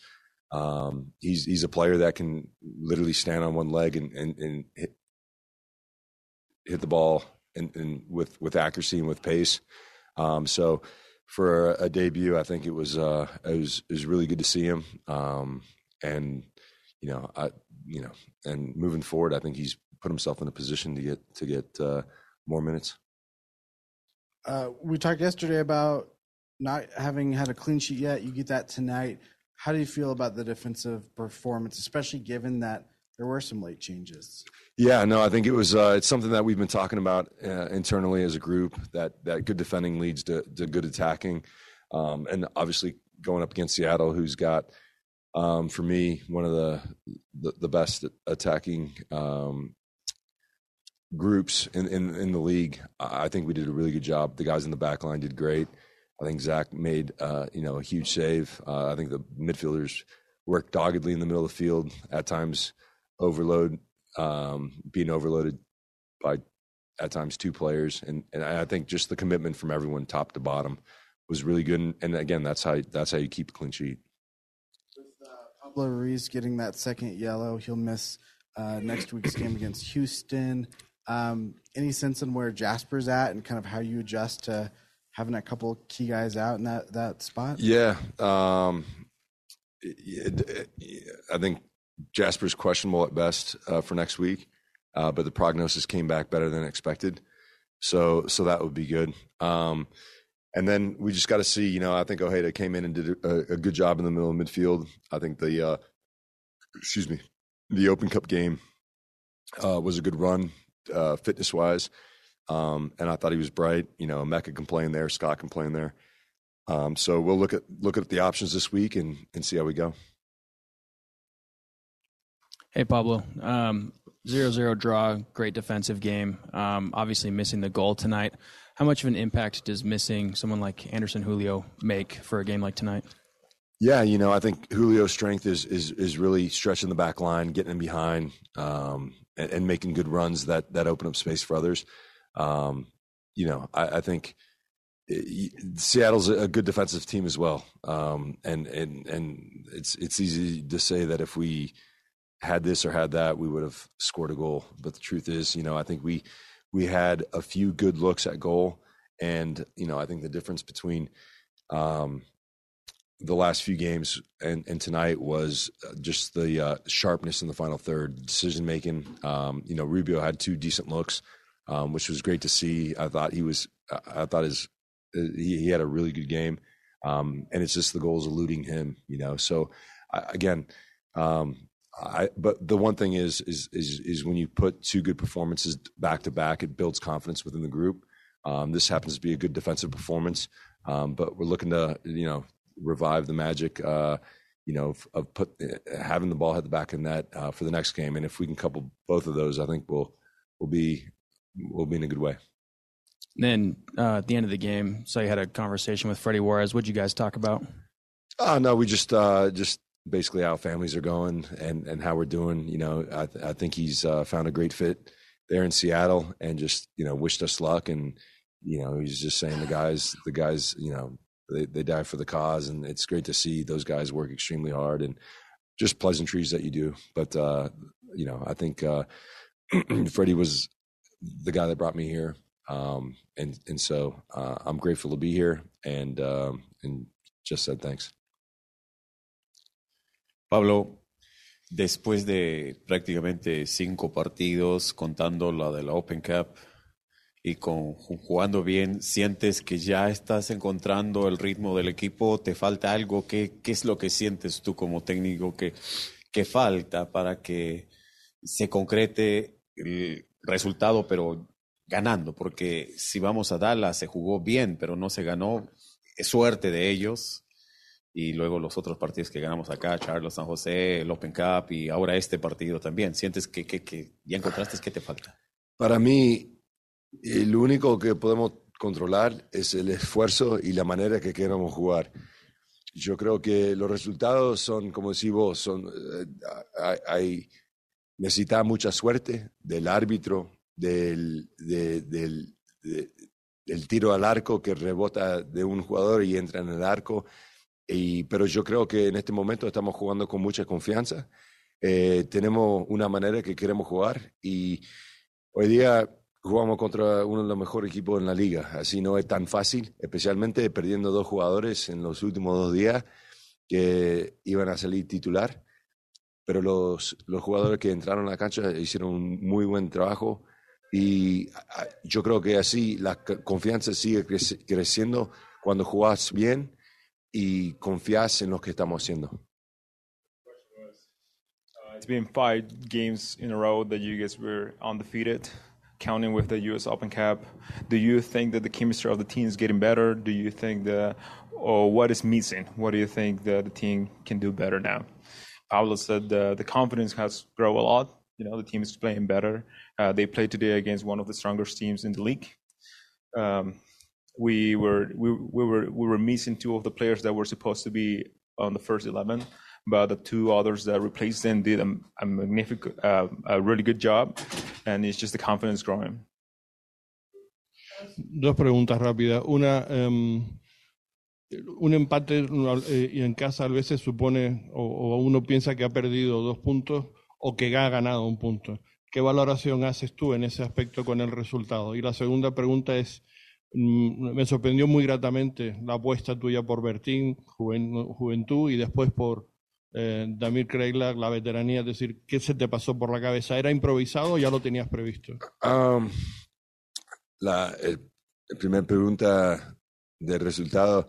Um, he's he's a player that can literally stand on one leg and and, and hit, hit the ball and, and with with accuracy and with pace. Um, so for a, debut. I think it was uh, it was it was really good to see him. Um, and you know, I you know, and moving forward, I think he's put himself in a position to get to get uh, more minutes. Uh, we talked yesterday about not having had a clean sheet yet. You get that tonight. How do you feel about the defensive performance, especially given that there were some late changes? Yeah, no, I think it was. Uh, it's something that we've been talking about uh, internally as a group. That that good defending leads to, to good attacking, um, and obviously going up against Seattle, who's got, um, for me, one of the the, the best attacking um, groups in, in in the league. I think we did a really good job. The guys in the back line did great. I think Zach made uh, you know a huge save. Uh, I think the midfielders worked doggedly in the middle of the field at times overload um, being overloaded by at times two players, and and I think just the commitment from everyone, top to bottom, was really good. And, and again, that's how that's how you keep a clean sheet. With uh, Pablo Ruiz getting that second yellow, he'll miss uh, next week's game against Houston. Um, any sense in where Jasper's at, and kind of how you adjust to having a couple key guys out in that that spot? Yeah, um, it, it, I think Jasper's questionable at best uh, for next week. uh, but the prognosis came back better than expected. So so that would be good. Um, and then we just got to see. You know, I think Ojeda came in and did a, a, good job in the middle of midfield. I think the uh, excuse me, the Open Cup game uh, was a good run, uh, fitness wise. Um, and I thought he was bright. You know, Mecca in there, Scott in there. Um, so we'll look at look at the options this week and and see how we go. Hey Pablo, um, zero zero draw, great defensive game. Um, obviously missing the goal tonight. How much of an impact does missing someone like Anderson Julio make for a game like tonight? Yeah, you know, I think Julio's strength is is is really stretching the back line, getting in behind, um, and, and, making good runs that that open up space for others. Um, you know, I, I think it, Seattle's a good defensive team as well, um, and and and it's it's easy to say that if we had this or had that, we would have scored a goal. But the truth is, you know, I think we we had a few good looks at goal, and you know, I think the difference between um, the last few games and, and tonight was uh, just the uh, sharpness in the final third, decision making. Um, you know, Rubio had two decent looks, um, which was great to see. I thought he was, I thought his, uh, he, he had a really good game, um, and it's just the goals eluding him. You know, so again, um, I. But the one thing is, is is is when you put two good performances back to back, it builds confidence within the group. Um, this happens to be a good defensive performance. Um, but we're looking to you know revive the magic, uh, you know, of put having the ball hit the back of net uh, for the next game. And if we can couple both of those, I think we'll we'll be we'll be in a good way. then uh, at the end of the game, so you had a conversation with Freddy Juarez. What'd you guys talk about? Oh no, we just uh, just basically how families are going and and how we're doing. You know, I, th- I think he's uh, found a great fit there in Seattle, and just you know wished us luck. And you know, he's just saying the guys, the guys, you know, they, they die for the cause, and it's great to see those guys work extremely hard and just pleasantries that you do. But uh, you know, I think uh, Freddy was the guy that brought me here, um, and and so uh, I'm grateful to be here, and um, and just said thanks. Pablo, después de prácticamente cinco partidos, contando la de la Open Cup, y con, jugando bien, sientes que ya estás encontrando el ritmo del equipo, te falta algo, ¿qué, es lo que sientes tú como técnico que, que falta para que se concrete el resultado, pero ganando? Porque si vamos a Dallas, se jugó bien, pero no se ganó, es suerte de ellos. Y luego los otros partidos que ganamos acá, Charlos, San José, el Open Cup y ahora este partido también. ¿Sientes que, que, que ya encontraste qué te falta? Para mí, lo único que podemos controlar es el esfuerzo y la manera que queremos jugar. Yo creo que los resultados son, como decís vos, son, eh, hay, necesita mucha suerte del árbitro, del, del, del, tiro al arco que rebota de un jugador y entra en el arco. Y, pero yo creo que en este momento estamos jugando con mucha confianza. Eh, tenemos una manera que queremos jugar y hoy día jugamos contra uno de los mejores equipos en la liga, así no es tan fácil, especialmente perdiendo dos jugadores en los últimos dos días que iban a salir titular, pero los, los jugadores que entraron a la cancha hicieron un muy buen trabajo y yo creo que así la confianza sigue creciendo cuando jugás bien y confías en lo que estamos haciendo. It's been five games in a row that you guys were undefeated. counting with the U.S. Open Cup. Do you think that the chemistry of the team is getting better? Do you think that, or what is missing? What do you think that the team can do better now? Pablo said the, the confidence has grown a lot. You know, the team is playing better. Uh, they played today against one of the strongest teams in the league. Um, we were we, we were we were missing two of the players that were supposed to be on the first eleven but the two others that replaced them did a, a magnificent, uh, a really good job, and it's just the confidence growing. Dos preguntas rápidas. Una, um, un empate eh, en casa a veces supone o, o, uno piensa que ha perdido dos puntos o que ha ganado un punto. ¿Qué valoración haces tú en ese aspecto con el resultado? Y la segunda pregunta es, me sorprendió muy gratamente la apuesta tuya por Bertín, Juventud, y después por eh, Damir la veteranía, es decir, ¿qué se te pasó por la cabeza? ¿Era improvisado o ya lo tenías previsto? La primera pregunta del resultado.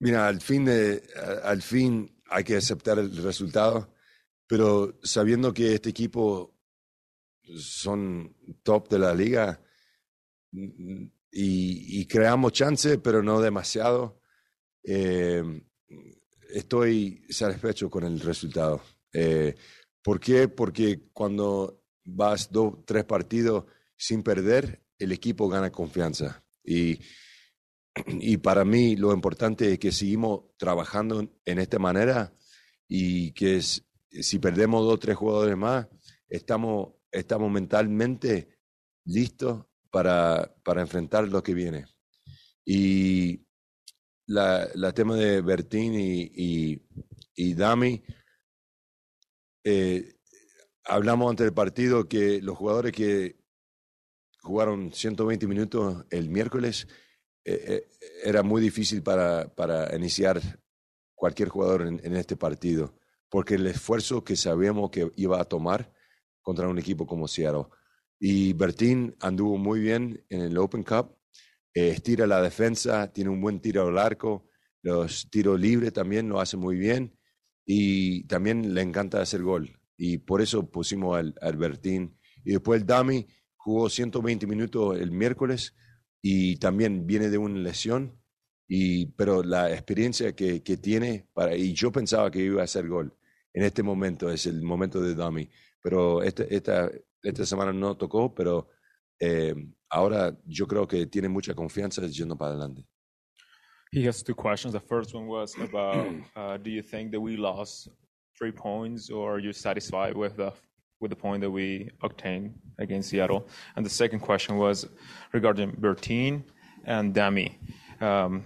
Mira, al fin, de, al fin hay que aceptar el resultado, pero sabiendo que este equipo son top de la liga y, y creamos chance, pero no demasiado. Eh, estoy satisfecho con el resultado. Eh, ¿Por qué? Porque cuando vas dos, tres partidos sin perder, el equipo gana confianza. Y, y para mí lo importante es que seguimos trabajando en esta manera y que si perdemos dos o tres jugadores más, estamos, estamos mentalmente listos para, para enfrentar lo que viene. Y la, la tema de Bertín y, y, Dami, eh, hablamos antes del partido que los jugadores que jugaron 120 minutos el miércoles, eh, eh, era muy difícil para, para iniciar cualquier jugador en, en, este partido, porque el esfuerzo que sabíamos que iba a tomar contra un equipo como Seattle. Y Bertín anduvo muy bien en el Open Cup, eh, estira la defensa, tiene un buen tiro al arco, los tiros libres también lo hace muy bien y también le encanta hacer gol. Y por eso pusimos al, al Bertín. Y después el Dami jugó 120 minutos el miércoles y también viene de una lesión. Y, pero la experiencia que, que tiene, para, y yo pensaba que iba a hacer gol. En este momento es el momento de Dami. Pero este, esta, esta semana no tocó, pero eh, ahora yo creo que tiene mucha confianza yendo para adelante. He has two questions. The first one was about uh, do you think that we lost three points or are you satisfied with the with the point that we obtained against Seattle? And the second question was regarding Bertin and Dami. Um,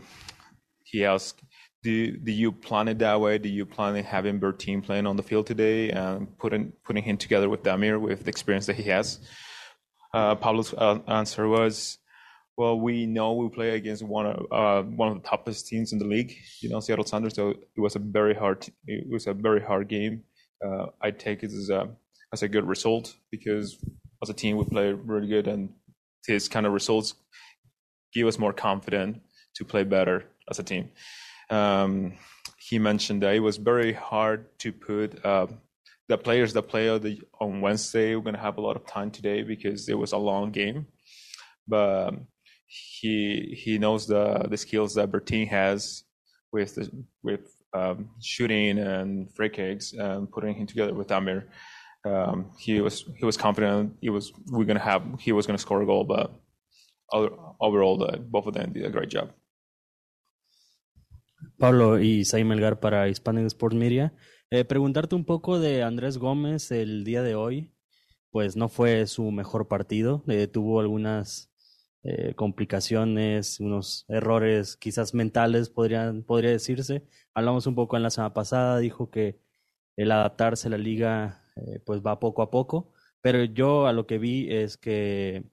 he asked, do, do you plan it that way? Do you plan on having Bertin playing on the field today and putting putting him together with Damir with the experience that he has? uh, Pablo's uh, answer was, "Well, we know we play against one of uh, one of the toughest teams in the league, you know, Seattle Sounders. So it was a very hard it was a very hard game. Uh, I take it as a as a good result because as a team we play really good, and his kind of results give us more confidence to play better as a team." Um, he mentioned that it was very hard to put uh, the players that play on, Wednesday we're going to have a lot of time today because it was a long game. But he he knows the the skills that Bertin has with the, with um, shooting and free kicks and putting him together with Amir. Um, he was he was confident. He was we're gonna have he was gonna score a goal, but overall, both of them did a great job. Pablo y Sai Melgar para Hispanic Sports Media. Eh, preguntarte un poco de Andrés Gómez el día de hoy. Pues no fue su mejor partido. Eh, tuvo algunas eh, complicaciones, unos errores quizás mentales, podrían, podría decirse. Hablamos un poco en la semana pasada, dijo que el adaptarse a la liga pues va poco a poco, pero yo a lo que vi es que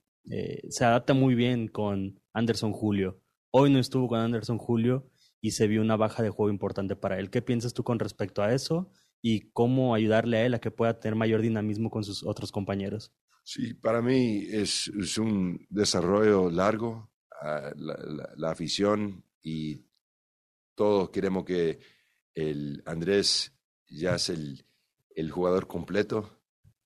se adapta muy bien con Anderson Julio. Hoy no estuvo con Anderson Julio y se vio una baja de juego importante para él. ¿Qué piensas tú con respecto a eso y cómo ayudarle a él a que pueda tener mayor dinamismo con sus otros compañeros? Sí, para mí es, un desarrollo largo, uh, la, afición y todos queremos que el Andrés ya es el, el jugador completo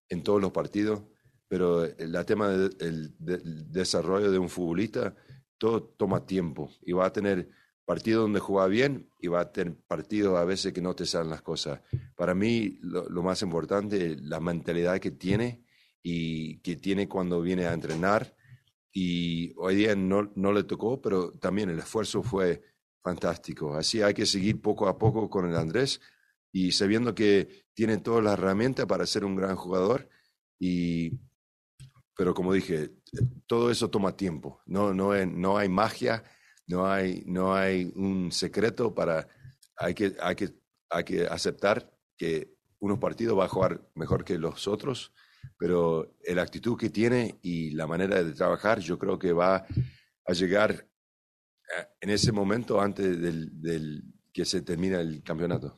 en todos los partidos, pero el tema del de, de, desarrollo de un futbolista, todo toma tiempo y va a tener partido donde juega bien y va a tener partidos a veces que no te salen las cosas. Para mí lo, más importante es la mentalidad que tiene y que tiene cuando viene a entrenar. Y hoy día no, no le tocó, pero también el esfuerzo fue fantástico. Así hay que seguir poco a poco con el Andrés y sabiendo que tiene todas las herramientas para ser un gran jugador. Y, pero como dije, todo eso toma tiempo. No, no, no hay magia no hay, no hay un secreto para, hay que, hay que, hay que aceptar que unos partidos va a jugar mejor que los otros, pero la actitud que tiene y la manera de trabajar, yo creo que va a llegar eh, en ese momento antes del, que se termine el campeonato.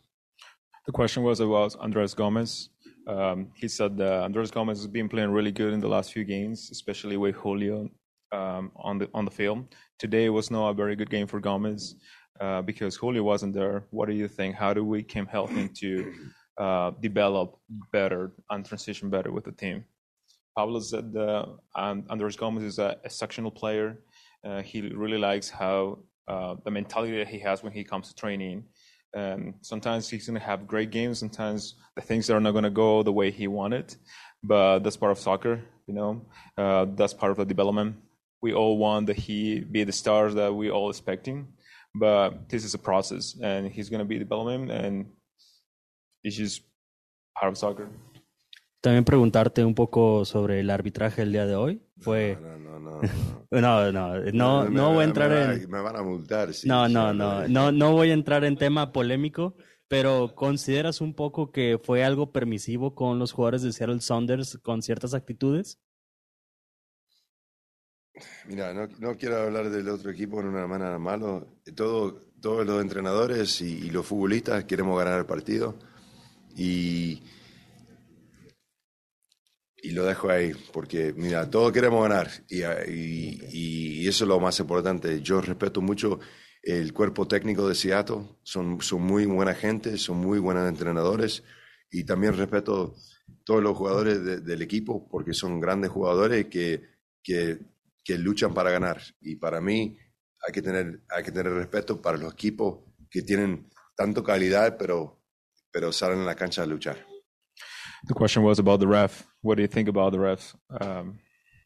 The question was about Andres Gomez. Um, he said that Andres Gomez has been playing really good in the last few games, especially with Julio um, on the on the field. Today was not a very good game for Gomez uh, because Julio wasn't there. What do you think? How do we can help him to uh, develop better and transition better with the team? Pablo said uh, Andres Gomez is a exceptional player. Uh, he really likes how uh, the mentality that he has when he comes to training. Um, sometimes he's going to have great games. Sometimes the things are not going to go the way he wanted, but that's part of soccer. You know, uh, that's part of the development. We all want that he be the stars that we all expecting, but this is a process, and he's going to be development, and it's just part of soccer. También preguntarte un poco sobre el arbitraje el día de hoy. Fue. No, no, no. No, no, no, no, voy a entrar en. Me van a multar. Sí, no, no, no, no, no voy a entrar en tema polémico, pero ¿consideras un poco que fue algo permisivo con los jugadores de Seattle Saunders con ciertas actitudes? Mira, no, quiero hablar del otro equipo en una manera malo. Todo, todos los entrenadores y, y los futbolistas queremos ganar el partido. Y y lo dejo ahí, porque mira, todos queremos ganar y, y, eso es lo más importante. Yo respeto mucho el cuerpo técnico de Seattle, son, son muy buena gente, son muy buenos entrenadores y también respeto todos los jugadores del equipo porque son grandes jugadores que, que, que, luchan para ganar. Y para mí hay que, tener, hay que tener respeto para los equipos que tienen tanto calidad, pero, pero salen a la cancha a luchar. The question was about the ref. What do you think about the ref's um,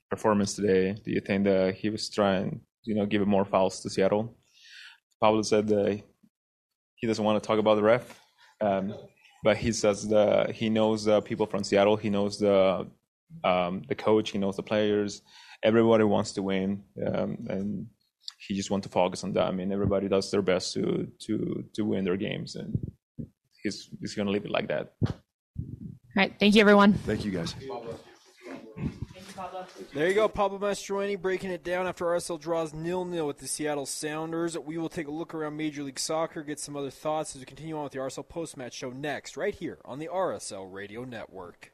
performance today? Do you think that he was trying, you know, give more fouls to Seattle? Pablo said that he doesn't want to talk about the ref, um, but he says that he knows the people from Seattle. He knows the um, the coach. He knows the players. Everybody wants to win, um, and he just wants to focus on that. I mean, everybody does their best to to to win their games, and he's he's going to leave it like that. All right. Thank you, everyone. Thank you, guys. Thank you, Pablo. There you go, Pablo Mastroeni breaking it down after RSL draws nil nil with the Seattle Sounders. We will take a look around Major League Soccer, get some other thoughts as we continue on with the RSL post match show next, right here on the RSL Radio Network.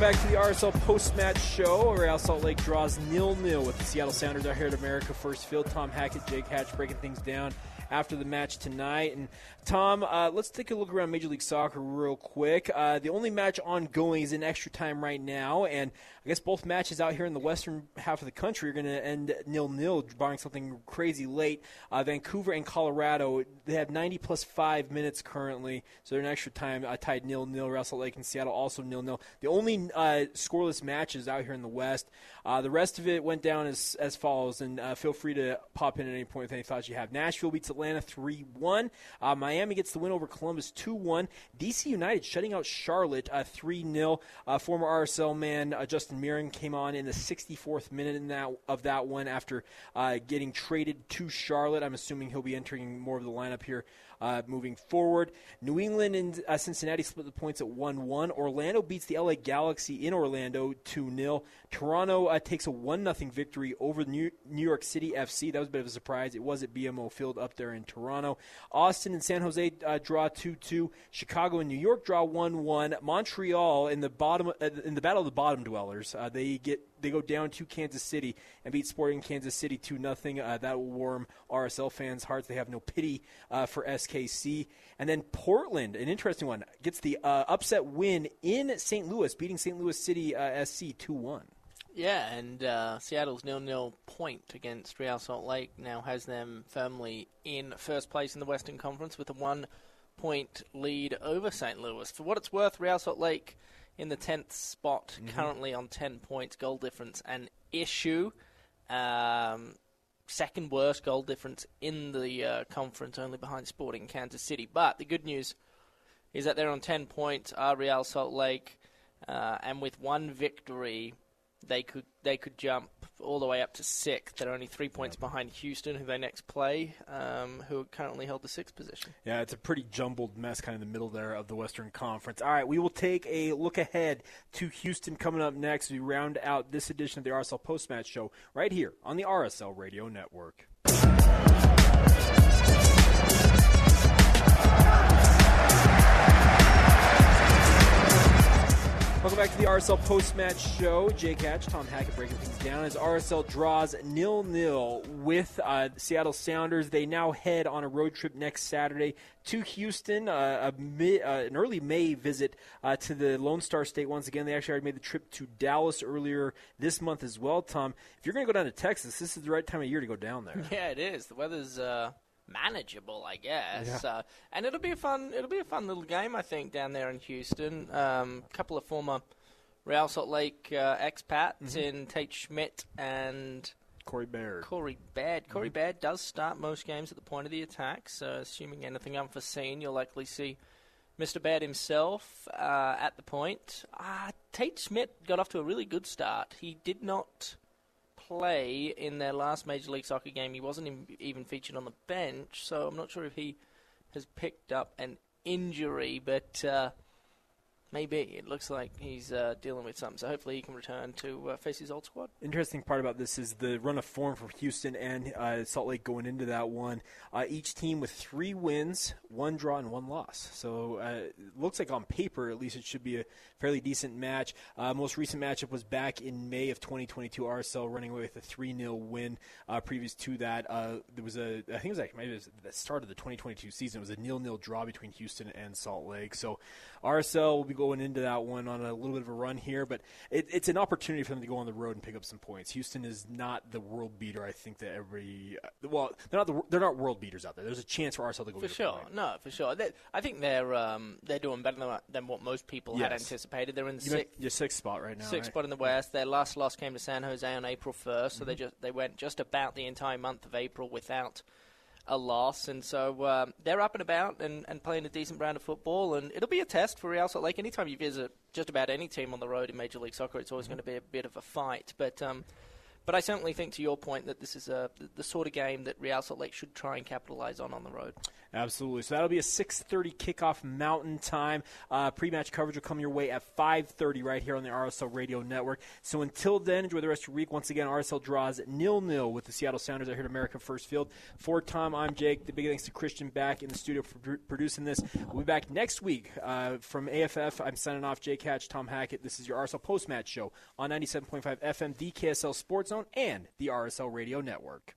Welcome back to the RSL post-match show. Real Salt Lake draws nil-nil with the Seattle Sounders out here at America First Field. Tom Hackett, Jake Hatch breaking things down after the match tonight. And Tom, uh, let's take a look around Major League Soccer real quick. Uh, the only match ongoing is in extra time right now, and I guess both matches out here in the western half of the country are going to end nil-nil, barring something crazy late. Uh, Vancouver and Colorado, they have 90 plus five minutes currently, so they're in extra time uh, tied nil-nil. Real Salt Lake and Seattle also nil-nil. The only uh, scoreless matches out here in the West. Uh, the rest of it went down as as follows, and uh, feel free to pop in at any point with any thoughts you have. Nashville beats Atlanta 3-1. Uh, Miami gets the win over Columbus 2-1. DC United shutting out Charlotte 3-0. former RSL man Justin Justin Meram came on in the 64th minute in that, of that one after uh, getting traded to Charlotte. I'm assuming he'll be entering more of the lineup here uh, moving forward. New England and uh, Cincinnati split the points at 1 1. Orlando beats the LA Galaxy in Orlando 2 0. Toronto uh, takes a 1 0 victory over New, New York City FC. That was a bit of a surprise. It was at BMO Field up there in Toronto. Austin and San Jose uh, draw 2 2. Chicago and New York draw 1 1. Montreal in the bottom uh, in the battle of the bottom dwellers, uh, they get they go down to Kansas City and beat Sporting Kansas City 2 0. Uh, that will warm RSL fans' hearts. They have no pity uh, for SKC. And then Portland, an interesting one, gets the uh, upset win in St. Louis, beating St. Louis City uh, SC 2 1. Yeah, and uh, Seattle's nil-nil point against Real Salt Lake now has them firmly in first place in the Western Conference with a one-point lead over St. Louis. For what it's worth, Real Salt Lake in the 10th spot, mm-hmm. currently on 10 points, goal difference, an issue. Um, second worst goal difference in the uh, conference, only behind Sporting Kansas City. But the good news is that they're on 10 points, are Real Salt Lake, uh, and with one victory, they could they could jump all the way up to sixth. They're only three points behind Houston, who they next play, um, who currently hold the sixth position. Yeah, it's a pretty jumbled mess, kind of in the middle there of the Western Conference. All right, we will take a look ahead to Houston coming up next. We round out this edition of the RSL Post Match Show right here on the RSL Radio Network. Welcome back to the RSL post-match show. Jake Hatch, Tom Hackett breaking things down as RSL draws nil-nil with uh, Seattle Sounders. They now head on a road trip next Saturday to Houston, uh, uh, an early May visit uh, to the Lone Star State. Once again, they actually already made the trip to Dallas earlier this month as well. Tom, if you're going to go down to Texas, this is the right time of year to go down there. Yeah, it is. The weather's uh, manageable, I guess. Yeah. Uh, and it'll be a fun. It'll be a fun little game, I think, down there in Houston. A um, couple of former Real Salt Lake uh, expats Mhm. in Tate Schmitt and Corey Baird. Corey Baird. Corey Mhm. Baird does start most games at the point of the attack, so assuming anything unforeseen, you'll likely see Mr. Baird himself uh, at the point. Uh, Tate Schmitt got off to a really good start. He did not play in their last Major League Soccer game. He wasn't in, even featured on the bench, so I'm not sure if he has picked up an injury, but uh, maybe it looks like he's uh, dealing with something. So hopefully he can return to uh, face his old squad. Interesting part about this is the run of form for Houston and uh, Salt Lake going into that one. Uh, each team with three wins, one draw, and one loss. So uh, it looks like on paper, at least, it should be a fairly decent match. Uh, most recent matchup was back in May of 2022. RSL running away with a 3 0 win. Previous to that, there was a, I think it was like maybe it was the start of the 2022 season. It was a nil nil draw between Houston and Salt Lake. So RSL will be going into that one on a little bit of a run here, but it, it's an opportunity for them to go on the road and pick up some points. Houston is not the world beater. I think that every well, they're not the, they're not world beaters out there. There's a chance for RSL to go For sure, point. no, for sure. They, I think they're um, they're doing better than, than what most people had anticipated. They're in the sixth, your sixth spot right now. sixth right? spot in the West. Their last loss came to San Jose on April 1st, so they Mhm. just they went just about the entire month of April without a loss, and so um, they're up and about and, and playing a decent brand of football. And it'll be a test for Real Salt Lake. Anytime you visit just about any team on the road in Major League Soccer, it's always going to be a bit of a fight. But um, but I certainly think, to your point, that this is a, the sort of game that Real Salt Lake should try and capitalize on on the road. Absolutely. So that'll be a 6:30 kickoff Mountain Time. Uh, pre-match coverage will come your way at 5:30 right here on the RSL Radio Network. So until then, enjoy the rest of your week. Once again, RSL draws nil nil with the Seattle Sounders out here at America First Field. For Tom, I'm Jake. The big thanks to Christian back in the studio for pr- producing this. We'll be back next week uh, from AFF. I'm signing off. Jake Hatch, Tom Hackett. This is your RSL post match show on 97.5 FM, the KSL Sports Zone, and the RSL Radio Network.